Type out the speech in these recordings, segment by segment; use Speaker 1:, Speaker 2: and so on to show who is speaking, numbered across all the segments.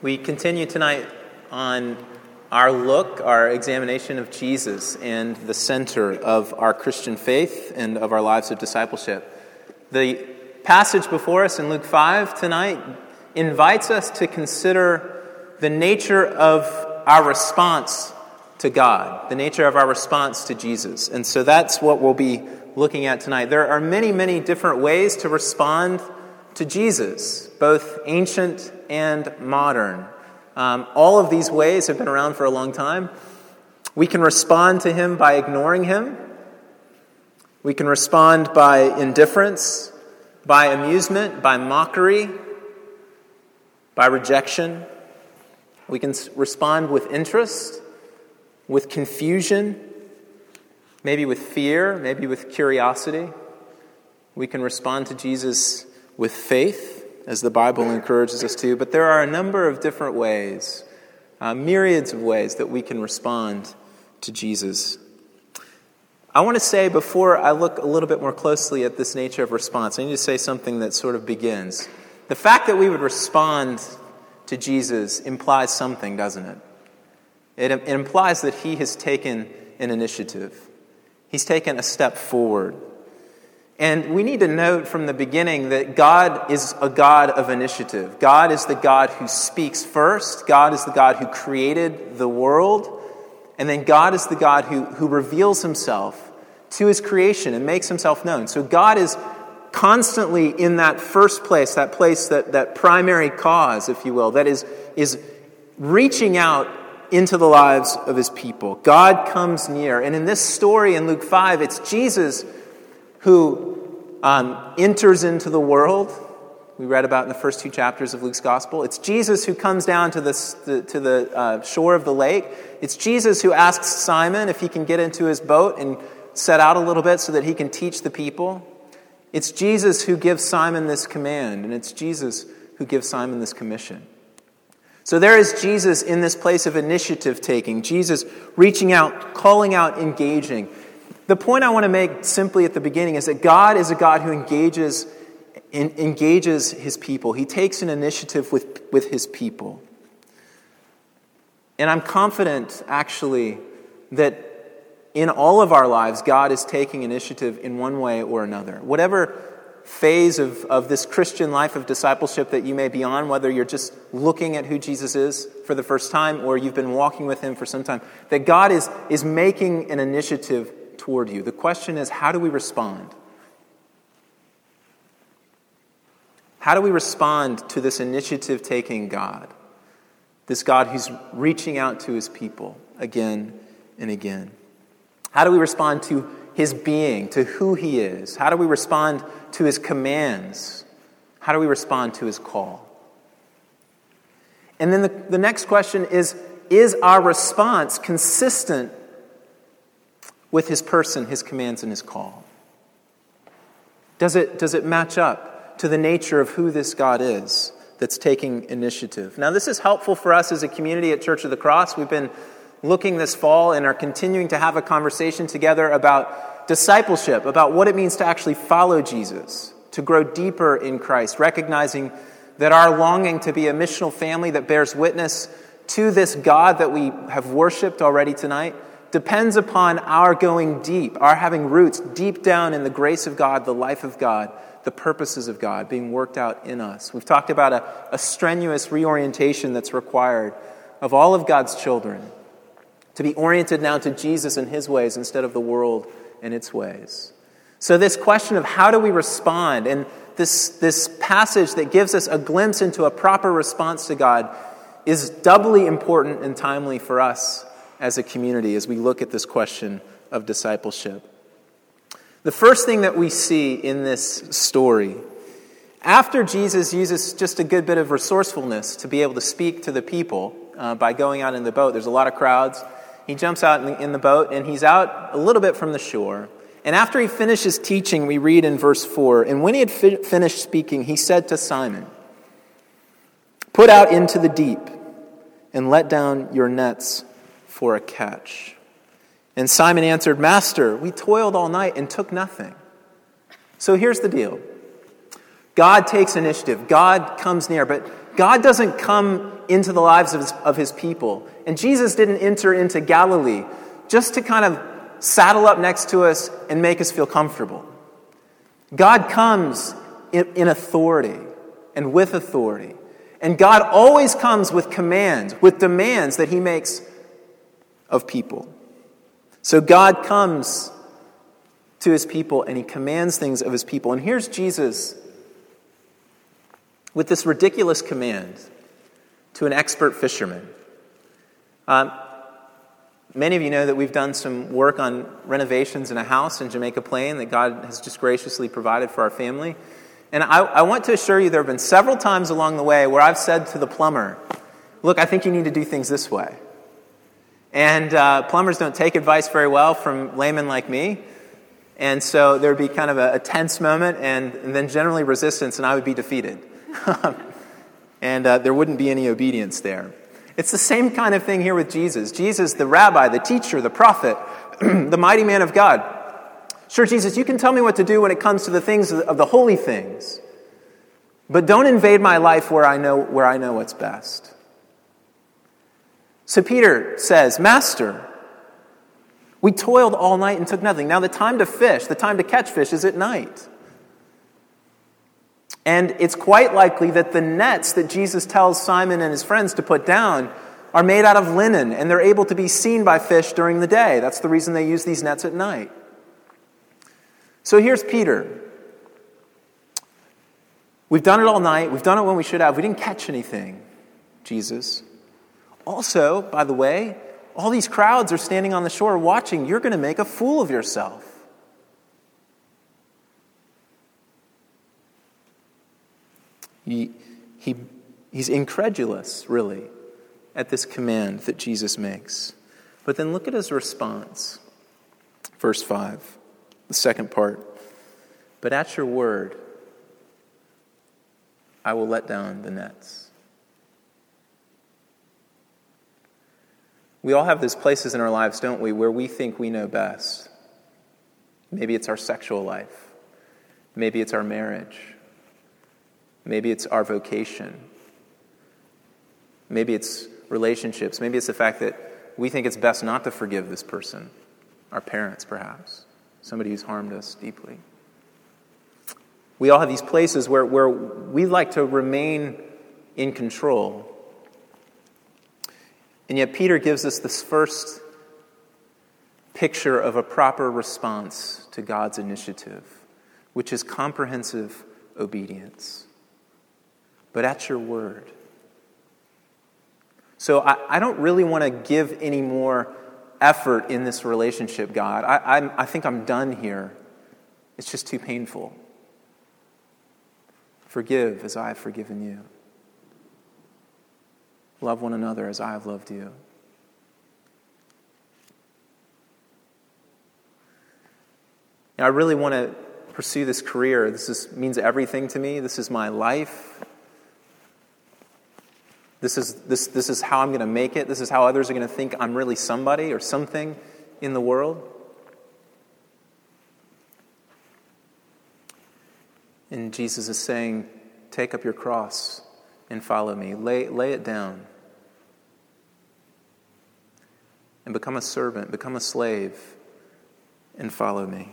Speaker 1: We continue tonight on our look, our examination of Jesus and the center of our Christian faith and of our lives of discipleship. The passage before us in Luke 5 tonight invites us to consider the nature of our response to God, the nature of our response to Jesus. And so that's what we'll be looking at tonight. There are many, many different ways to respond to Jesus, both ancient and modern. Um, all of these ways have been around for a long time. We can respond to him by ignoring him. We can respond by indifference, by amusement, by mockery, by rejection. We can respond with interest, with confusion, maybe with fear, maybe with curiosity. We can respond to Jesus with faith, as the Bible encourages us to, but there are a number of different ways, uh, myriads of ways that we can respond to Jesus. I want to say before I look a little bit more closely at this nature of response, I need to say something that sort of begins. The fact that we would respond to Jesus implies something, doesn't it? It, it implies that he has taken an initiative, he's taken a step forward. And we need to note from the beginning that God is a God of initiative. God is the God who speaks first. God is the God who created the world. And then God is the God who, who reveals himself to his creation and makes himself known. So God is constantly in that first place, that place, that, that primary cause, if you will, that is, is reaching out into the lives of his people. God comes near. And in this story in Luke 5, it's Jesus who um, enters into the world. We read about in the first two chapters of Luke's gospel. It's Jesus who comes down to, the, to the uh, shore of the lake. It's Jesus who asks Simon if he can get into his boat and set out a little bit so that he can teach the people. It's Jesus who gives Simon this command, and it's Jesus who gives Simon this commission. So there is Jesus in this place of initiative taking, Jesus reaching out, calling out, engaging. The point I want to make simply at the beginning is that God is a God who engages, engages his people. He takes an initiative with, with his people. And I'm confident, actually, that in all of our lives, God is taking initiative in one way or another. Whatever phase of, of this Christian life of discipleship that you may be on, whether you're just looking at who Jesus is for the first time or you've been walking with him for some time, that God is, is making an initiative toward you. The question is how do we respond? How do we respond to this initiative taking God? This God who's reaching out to his people again and again. How do we respond to his being, to who he is? How do we respond to his commands? How do we respond to his call? And then the, the next question is Is our response consistent with his person, his commands, and his call? Does it, does it match up to the nature of who this God is that's taking initiative? Now, this is helpful for us as a community at Church of the Cross. We've been looking this fall and are continuing to have a conversation together about discipleship, about what it means to actually follow Jesus, to grow deeper in Christ, recognizing that our longing to be a missional family that bears witness to this God that we have worshiped already tonight depends upon our going deep, our having roots deep down in the grace of God, the life of God, the purposes of God being worked out in us. We've talked about a, a strenuous reorientation that's required of all of God's children to be oriented now to Jesus and his ways instead of the world and its ways. So, this question of how do we respond, and this, this passage that gives us a glimpse into a proper response to God, is doubly important and timely for us as a community as we look at this question of discipleship. The first thing that we see in this story, after Jesus uses just a good bit of resourcefulness to be able to speak to the people uh, by going out in the boat, there's a lot of crowds. He jumps out in the, in the boat and he's out a little bit from the shore. And after he finishes teaching, we read in verse 4 And when he had fi- finished speaking, he said to Simon, Put out into the deep and let down your nets for a catch. And Simon answered, Master, we toiled all night and took nothing. So here's the deal God takes initiative, God comes near, but God doesn't come into the lives of his, of his people. And Jesus didn't enter into Galilee just to kind of saddle up next to us and make us feel comfortable. God comes in, in authority and with authority. And God always comes with commands, with demands that he makes of people. So God comes to his people and he commands things of his people. And here's Jesus with this ridiculous command to an expert fisherman. Um, many of you know that we've done some work on renovations in a house in Jamaica Plain that God has just graciously provided for our family. And I, I want to assure you there have been several times along the way where I've said to the plumber, Look, I think you need to do things this way. And uh, plumbers don't take advice very well from laymen like me. And so there'd be kind of a, a tense moment and, and, then generally resistance, and I would be defeated. and uh, there wouldn't be any obedience there. It's the same kind of thing here with Jesus. Jesus, the rabbi, the teacher, the prophet, the mighty man of God. Sure, Jesus, you can tell me what to do when it comes to the things of the holy things, but don't invade my life where I know, where I know what's best. So Peter says, Master, we toiled all night and took nothing. Now, the time to fish, the time to catch fish, is at night. And it's quite likely that the nets that Jesus tells Simon and his friends to put down are made out of linen and they're able to be seen by fish during the day. That's the reason they use these nets at night. So here's Peter. We've done it all night. We've done it when we should have. We didn't catch anything, Jesus. Also, by the way, all these crowds are standing on the shore watching. You're going to make a fool of yourself. He, he, he's incredulous, really, at this command that Jesus makes. But then look at his response. Verse 5, the second part. But at your word, I will let down the nets. We all have those places in our lives, don't we, where we think we know best. Maybe it's our sexual life. Maybe it's our marriage. Maybe it's our vocation. Maybe it's relationships. Maybe it's the fact that we think it's best not to forgive this person, our parents, perhaps, somebody who's harmed us deeply. We all have these places where, where we like to remain in control. And yet, Peter gives us this first picture of a proper response to God's initiative, which is comprehensive obedience but at your word. So I, I don't really want to give any more effort in this relationship, God. I, I, I think I'm done here. It's just too painful. Forgive as I have forgiven you. Love one another as I have loved you. Now, I really want to pursue this career. This is, means everything to me. This is my life. This is, this, this is how I'm going to make it. This is how others are going to think I'm really somebody or something in the world. And Jesus is saying, Take up your cross and follow me. Lay, lay it down. And become a servant, become a slave, and follow me.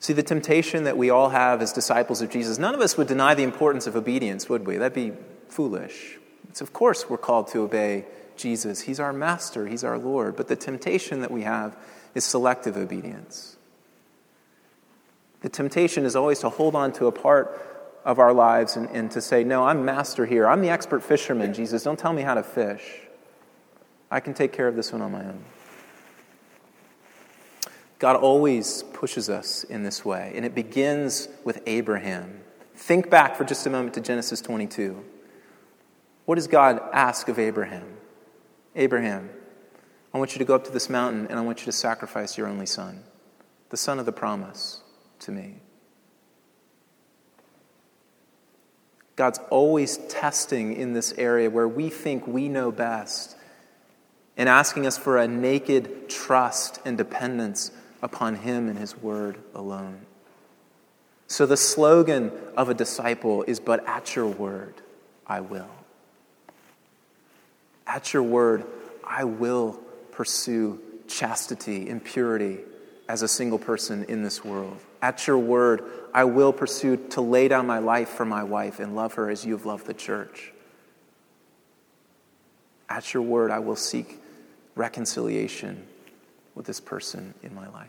Speaker 1: See, the temptation that we all have as disciples of Jesus, none of us would deny the importance of obedience, would we? That'd be foolish. It's, of course, we're called to obey Jesus. He's our master, He's our Lord. But the temptation that we have is selective obedience. The temptation is always to hold on to a part of our lives and, and to say, No, I'm master here. I'm the expert fisherman, Jesus. Don't tell me how to fish. I can take care of this one on my own. God always pushes us in this way, and it begins with Abraham. Think back for just a moment to Genesis 22. What does God ask of Abraham? Abraham, I want you to go up to this mountain and I want you to sacrifice your only son, the son of the promise, to me. God's always testing in this area where we think we know best and asking us for a naked trust and dependence upon Him and His Word alone. So, the slogan of a disciple is, But at your word. I will. At your word, I will pursue chastity and purity as a single person in this world. At your word, I will pursue to lay down my life for my wife and love her as you have loved the church. At your word, I will seek reconciliation with this person in my life.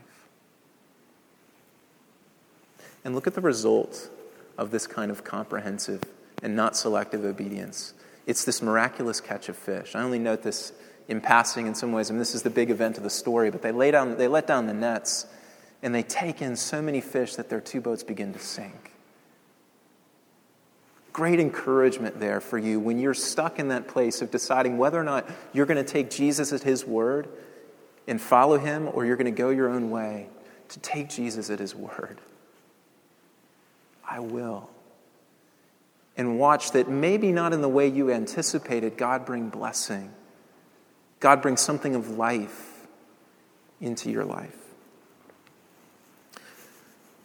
Speaker 1: And look at the result of this kind of comprehensive and not selective obedience. It's this miraculous catch of fish. I only note this in passing in some ways, I and mean, this is the big event of the story, but they, lay down, they let down the nets and they take in so many fish that their two boats begin to sink. Great encouragement there for you when you're stuck in that place of deciding whether or not you're going to take Jesus at his word and follow him or you're going to go your own way, to take Jesus at his word. I will. And watch that maybe not in the way you anticipated, God bring blessing. God bring something of life into your life.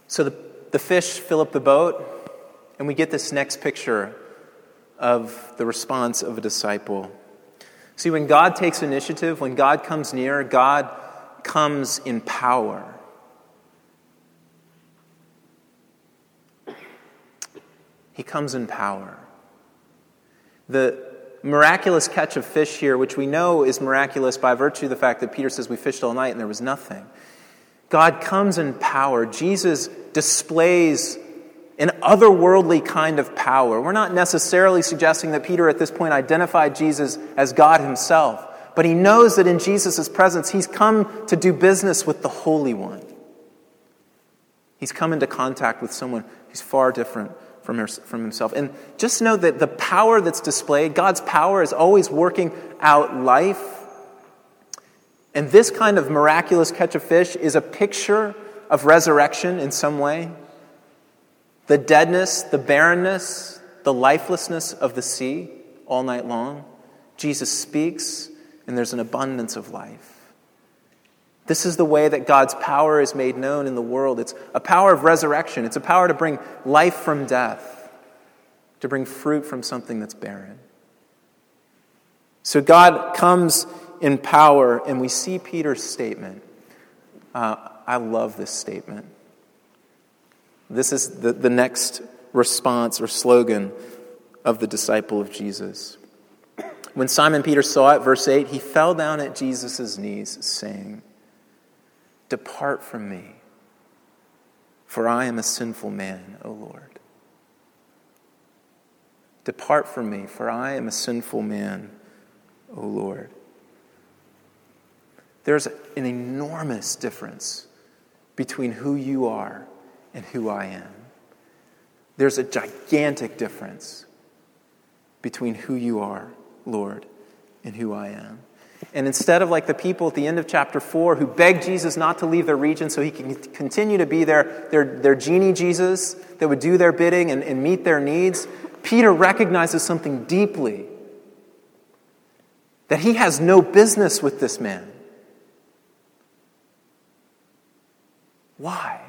Speaker 1: So the, the fish fill up the boat, and we get this next picture of the response of a disciple. See, when God takes initiative, when God comes near, God comes in power. He comes in power. The miraculous catch of fish here, which we know is miraculous by virtue of the fact that Peter says we fished all night and there was nothing. God comes in power. Jesus displays an otherworldly kind of power. We're not necessarily suggesting that Peter at this point identified Jesus as God himself, but he knows that in Jesus' presence, he's come to do business with the Holy One. He's come into contact with someone who's far different from, her, from himself. And just know that the power that's displayed, God's power is always working out life. And this kind of miraculous catch of fish is a picture of resurrection in some way. The deadness, the barrenness, the lifelessness of the sea all night long. Jesus speaks, and there's an abundance of life. This is the way that God's power is made known in the world. It's a power of resurrection, it's a power to bring life from death, to bring fruit from something that's barren. So God comes in power, and we see Peter's statement. Uh, I love this statement. This is the, the next response or slogan of the disciple of Jesus. When Simon Peter saw it, verse 8, he fell down at Jesus' knees, saying, Depart from me, for I am a sinful man, O Lord. Depart from me, for I am a sinful man, O Lord. There's an enormous difference between who you are and who I am. There's a gigantic difference between who you are, Lord, and who I am. And instead of like the people at the end of chapter 4 who begged Jesus not to leave their region so he can continue to be their, their, their genie Jesus that would do their bidding and, and meet their needs, Peter recognizes something deeply that he has no business with this man. Why?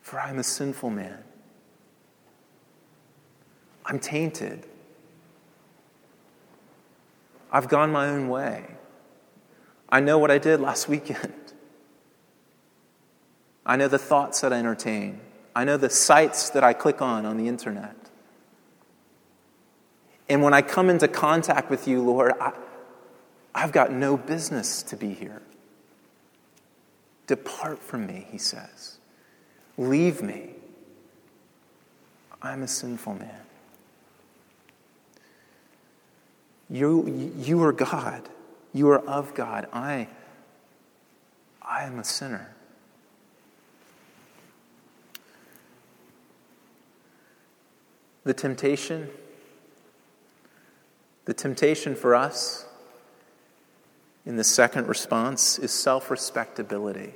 Speaker 1: For I'm a sinful man. I'm tainted. I've gone my own way. I know what I did last weekend. I know the thoughts that I entertain. I know the sites that I click on on the internet. And when I come into contact with you, Lord, I, I've got no business to be here. Depart from me, he says. Leave me. I'm a sinful man. You, you are God. You are of God. I, I am a sinner. The temptation, the temptation for us in the second response is self respectability.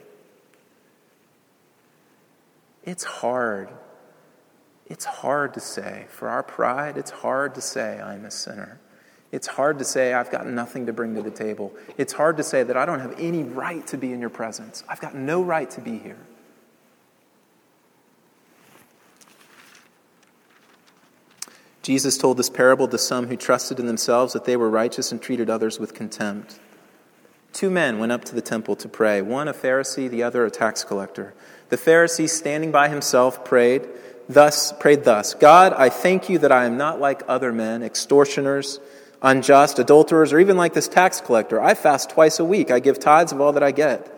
Speaker 1: It's hard. It's hard to say. For our pride, it's hard to say, I'm a sinner. It's hard to say, I've got nothing to bring to the table. It's hard to say that I don't have any right to be in your presence. I've got no right to be here. Jesus told this parable to some who trusted in themselves that they were righteous and treated others with contempt. Two men went up to the temple to pray, one a Pharisee, the other a tax collector. The Pharisee, standing by himself, prayed thus prayed thus God, I thank you that I am not like other men, extortioners, unjust, adulterers, or even like this tax collector. I fast twice a week. I give tithes of all that I get.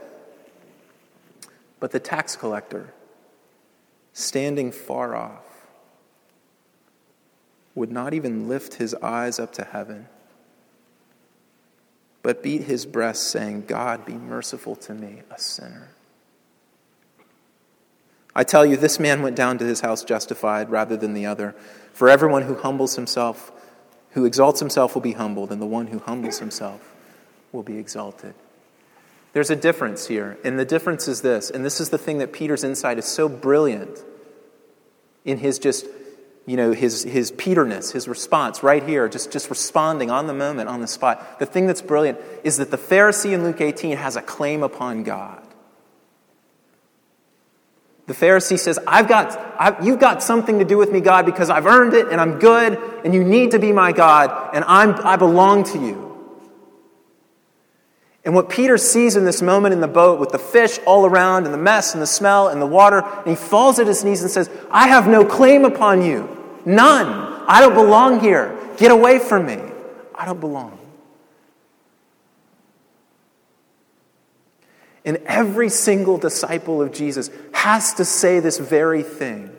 Speaker 1: But the tax collector, standing far off, would not even lift his eyes up to heaven, but beat his breast, saying, God, be merciful to me, a sinner. I tell you, this man went down to his house justified rather than the other. For everyone who humbles himself, who exalts himself, will be humbled, and the one who humbles himself will be exalted. There's a difference here, and the difference is this, and this is the thing that Peter's insight is so brilliant in his just, you know, his, his Peterness, his response right here, just, just responding on the moment, on the spot. The thing that's brilliant is that the Pharisee in Luke 18 has a claim upon God. The Pharisee says, I've got, I've, You've got something to do with me, God, because I've earned it and I'm good and you need to be my God and I'm, I belong to you. And what Peter sees in this moment in the boat with the fish all around and the mess and the smell and the water, and he falls at his knees and says, I have no claim upon you. None. I don't belong here. Get away from me. I don't belong. And every single disciple of Jesus has to say this very thing.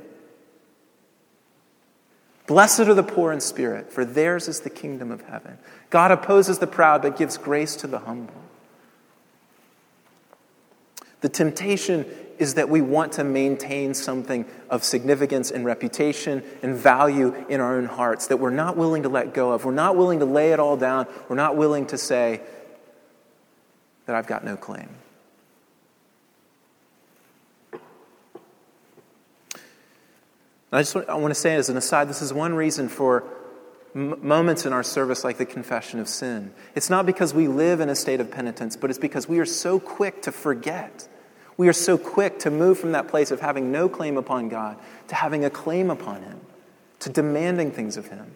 Speaker 1: Blessed are the poor in spirit, for theirs is the kingdom of heaven. God opposes the proud, but gives grace to the humble. The temptation is that we want to maintain something of significance and reputation and value in our own hearts that we're not willing to let go of. We're not willing to lay it all down. We're not willing to say that I've got no claim. I just want, I want to say as an aside, this is one reason for moments in our service like the confession of sin. It's not because we live in a state of penitence, but it's because we are so quick to forget. We are so quick to move from that place of having no claim upon God to having a claim upon Him, to demanding things of Him.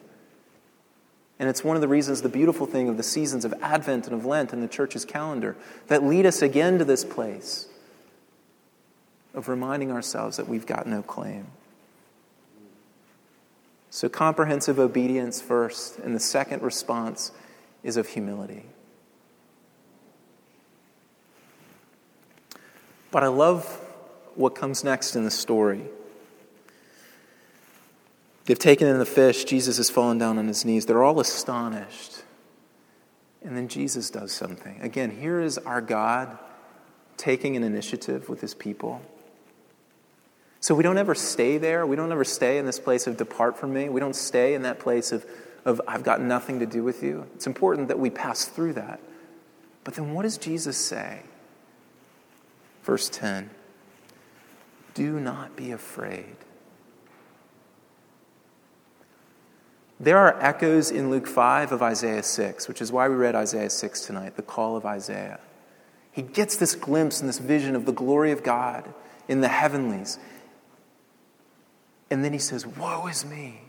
Speaker 1: And it's one of the reasons, the beautiful thing of the seasons of Advent and of Lent and the church's calendar, that lead us again to this place of reminding ourselves that we've got no claim. So, comprehensive obedience first, and the second response is of humility. But I love what comes next in the story. They've taken in the fish. Jesus has fallen down on his knees. They're all astonished. And then Jesus does something. Again, here is our God taking an initiative with his people. So we don't ever stay there. We don't ever stay in this place of depart from me. We don't stay in that place of, of I've got nothing to do with you. It's important that we pass through that. But then what does Jesus say? Verse 10 Do not be afraid. There are echoes in Luke 5 of Isaiah 6, which is why we read Isaiah 6 tonight, the call of Isaiah. He gets this glimpse and this vision of the glory of God in the heavenlies. And then he says, Woe is me,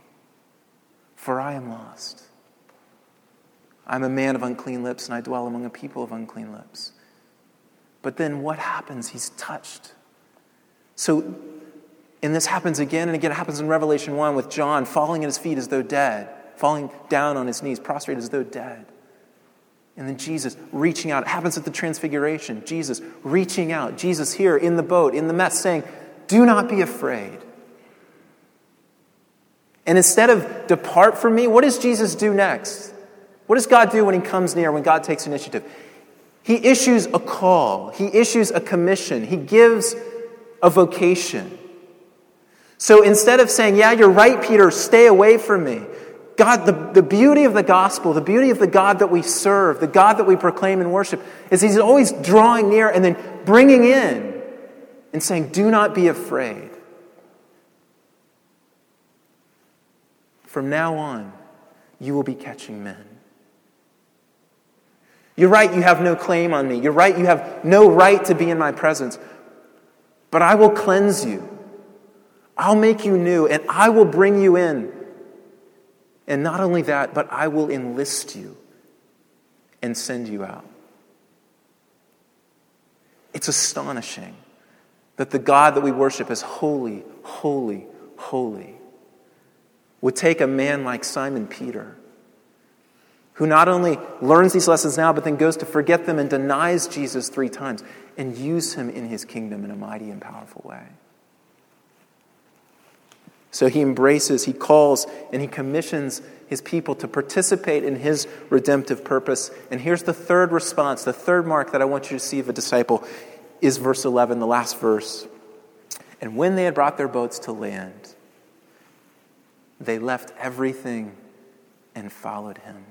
Speaker 1: for I am lost. I'm a man of unclean lips, and I dwell among a people of unclean lips. But then what happens? He's touched. So, and this happens again and again. It happens in Revelation 1 with John falling at his feet as though dead, falling down on his knees, prostrate as though dead. And then Jesus reaching out. It happens at the Transfiguration. Jesus reaching out. Jesus here in the boat, in the mess, saying, Do not be afraid. And instead of depart from me, what does Jesus do next? What does God do when he comes near, when God takes initiative? He issues a call, he issues a commission, he gives a vocation. So instead of saying, Yeah, you're right, Peter, stay away from me, God, the, the beauty of the gospel, the beauty of the God that we serve, the God that we proclaim and worship, is He's always drawing near and then bringing in and saying, Do not be afraid. From now on, you will be catching men. You're right, you have no claim on me. You're right, you have no right to be in my presence. But I will cleanse you. I'll make you new, and I will bring you in And not only that, but I will enlist you and send you out. It's astonishing that the God that we worship is holy, holy, holy would take a man like Simon Peter, who not only learns these lessons now, but then goes to forget them and denies Jesus three times, and use him in his kingdom in a mighty and powerful way. So he embraces, he calls, and he commissions his people to participate in his redemptive purpose. And here's the third response, the third mark that I want you to see of a disciple is verse 11, the last verse. And when they had brought their boats to land, they left everything and followed him.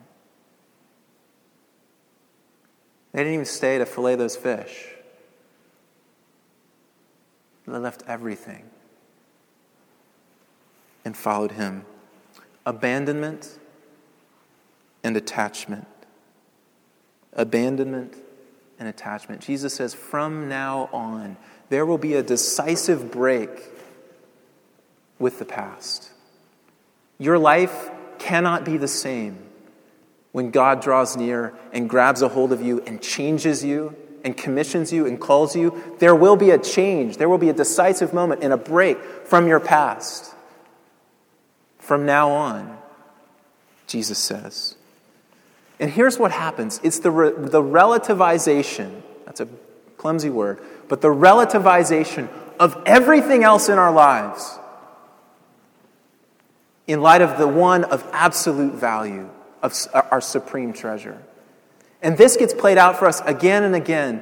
Speaker 1: They didn't even stay to fillet those fish. They left everything and followed him. Abandonment and attachment. Abandonment and attachment. Jesus says, from now on, there will be a decisive break with the past. Your life cannot be the same when God draws near and grabs a hold of you and changes you and commissions you and calls you. There will be a change. There will be a decisive moment and a break from your past. From now on, Jesus says. And here's what happens it's the, re- the relativization, that's a clumsy word, but the relativization of everything else in our lives in light of the one of absolute value, of uh, our supreme treasure. And this gets played out for us again and again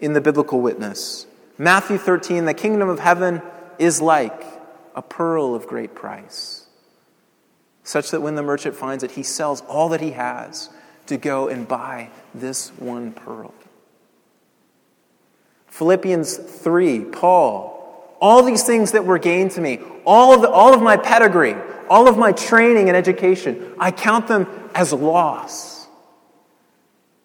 Speaker 1: in the biblical witness. Matthew 13, the kingdom of heaven is like a pearl of great price, such that when the merchant finds it, he sells all that he has to go and buy this one pearl. Philippians 3, Paul, all these things that were gained to me, all of, the, all of my pedigree, all of my training and education, I count them as loss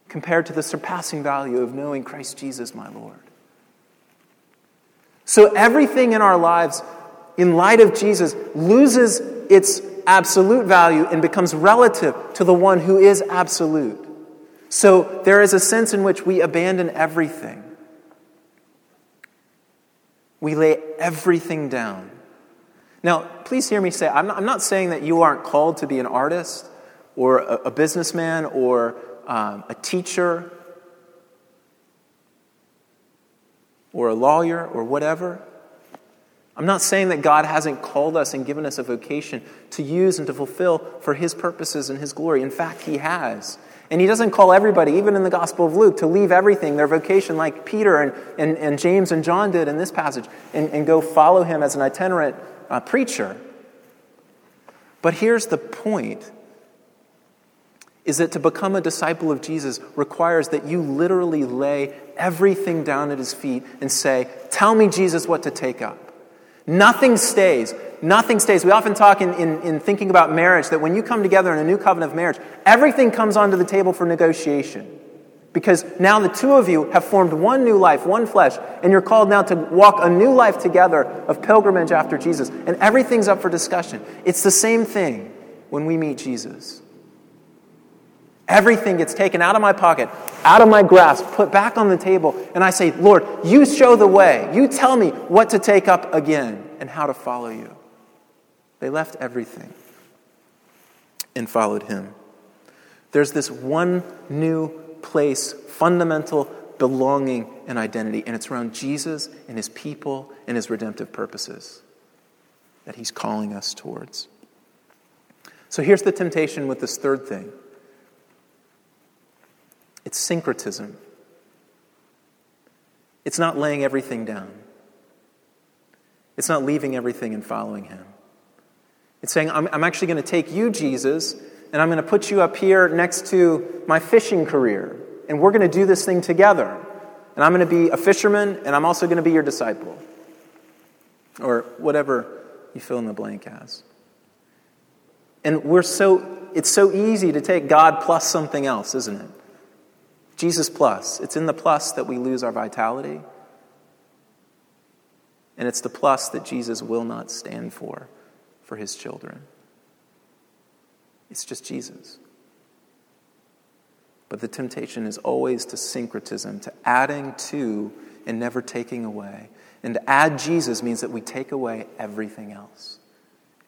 Speaker 1: compared to the surpassing value of knowing Christ Jesus, my Lord. So everything in our lives, in light of Jesus, loses its absolute value and becomes relative to the one who is absolute. So there is a sense in which we abandon everything. We lay everything down. Now, please hear me say, I'm not, I'm not saying that you aren't called to be an artist or a, a businessman or um, a teacher or a lawyer or whatever. I'm not saying that God hasn't called us and given us a vocation to use and to fulfill for His purposes and His glory. In fact, He has. And He doesn't call everybody, even in the Gospel of Luke, to leave everything, their vocation, like Peter and, and, and James and John did in this passage, and, and go follow Him as an itinerant uh, preacher. But here's the point is that to become a disciple of Jesus requires that you literally lay everything down at his feet and say, Tell me, Jesus, what to take up. Nothing stays. Nothing stays. We often talk in, in, in, thinking about marriage that when you come together in a new covenant of marriage, everything comes onto the table for negotiation. Because now the two of you have formed one new life, one flesh, and you're called now to walk a new life together of pilgrimage after Jesus. And everything's up for discussion. It's the same thing when we meet Jesus. Everything gets taken out of my pocket, out of my grasp, put back on the table, and I say, Lord, you show the way. You tell me what to take up again and how to follow you. They left everything and followed him. There's this one new place, fundamental belonging and identity, and it's around Jesus and his people and his redemptive purposes that he's calling us towards. So here's the temptation with this third thing it's syncretism. It's not laying everything down. It's not leaving everything and following Him. It's saying, I'm, I'm actually going to take you, Jesus, and I'm going to put you up here next to my fishing career, and we're going to do this thing together. And I'm going to be a fisherman, and I'm also going to be your disciple. Or whatever you fill in the blank as. And we're so, it's so easy to take God plus something else, isn't it? Jesus plus. It's in the plus that we lose our vitality. And it's the plus that Jesus will not stand for for his children. It's just Jesus. But the temptation is always to syncretism, to adding to and never taking away. And to add Jesus means that we take away everything else.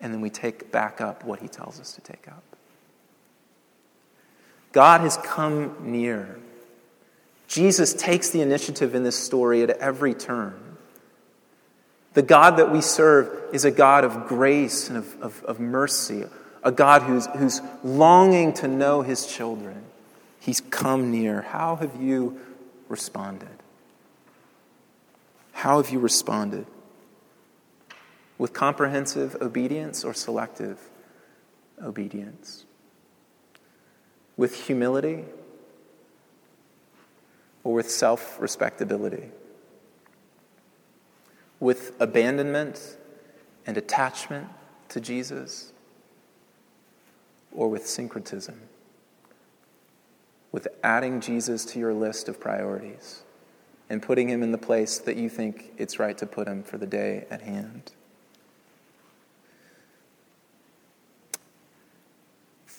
Speaker 1: And then we take back up what he tells us to take up. God has come near. Jesus takes the initiative in this story at every turn. The God that we serve is a God of grace and of, of, of mercy, a God who's, who's longing to know his children. He's come near. How have you responded? How have you responded? With comprehensive obedience or selective obedience? With humility or with self respectability? With abandonment and attachment to Jesus or with syncretism? With adding Jesus to your list of priorities and putting him in the place that you think it's right to put him for the day at hand?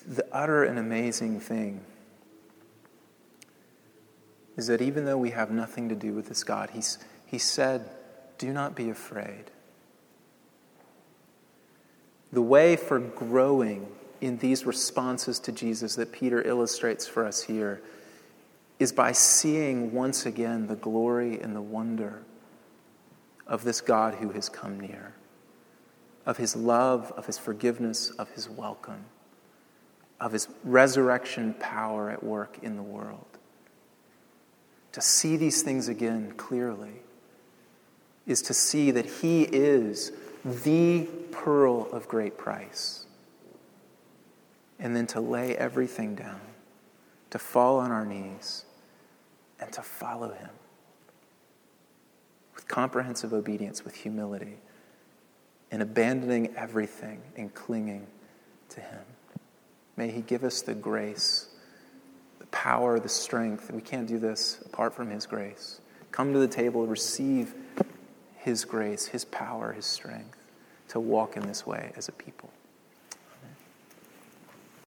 Speaker 1: The utter and amazing thing is that even though we have nothing to do with this God, he's, he said, Do not be afraid. The way for growing in these responses to Jesus that Peter illustrates for us here is by seeing once again the glory and the wonder of this God who has come near, of his love, of his forgiveness, of his welcome, of his resurrection power at work in the world. To see these things again clearly is to see that he is the pearl of great price and then to lay everything down, to fall on our knees, and to follow Him with comprehensive obedience, with humility, and abandoning everything and clinging to Him. May He give us the grace, the power, the strength. We can't do this apart from His grace. Come to the table, receive His grace, His power, His strength to walk in this way as a people.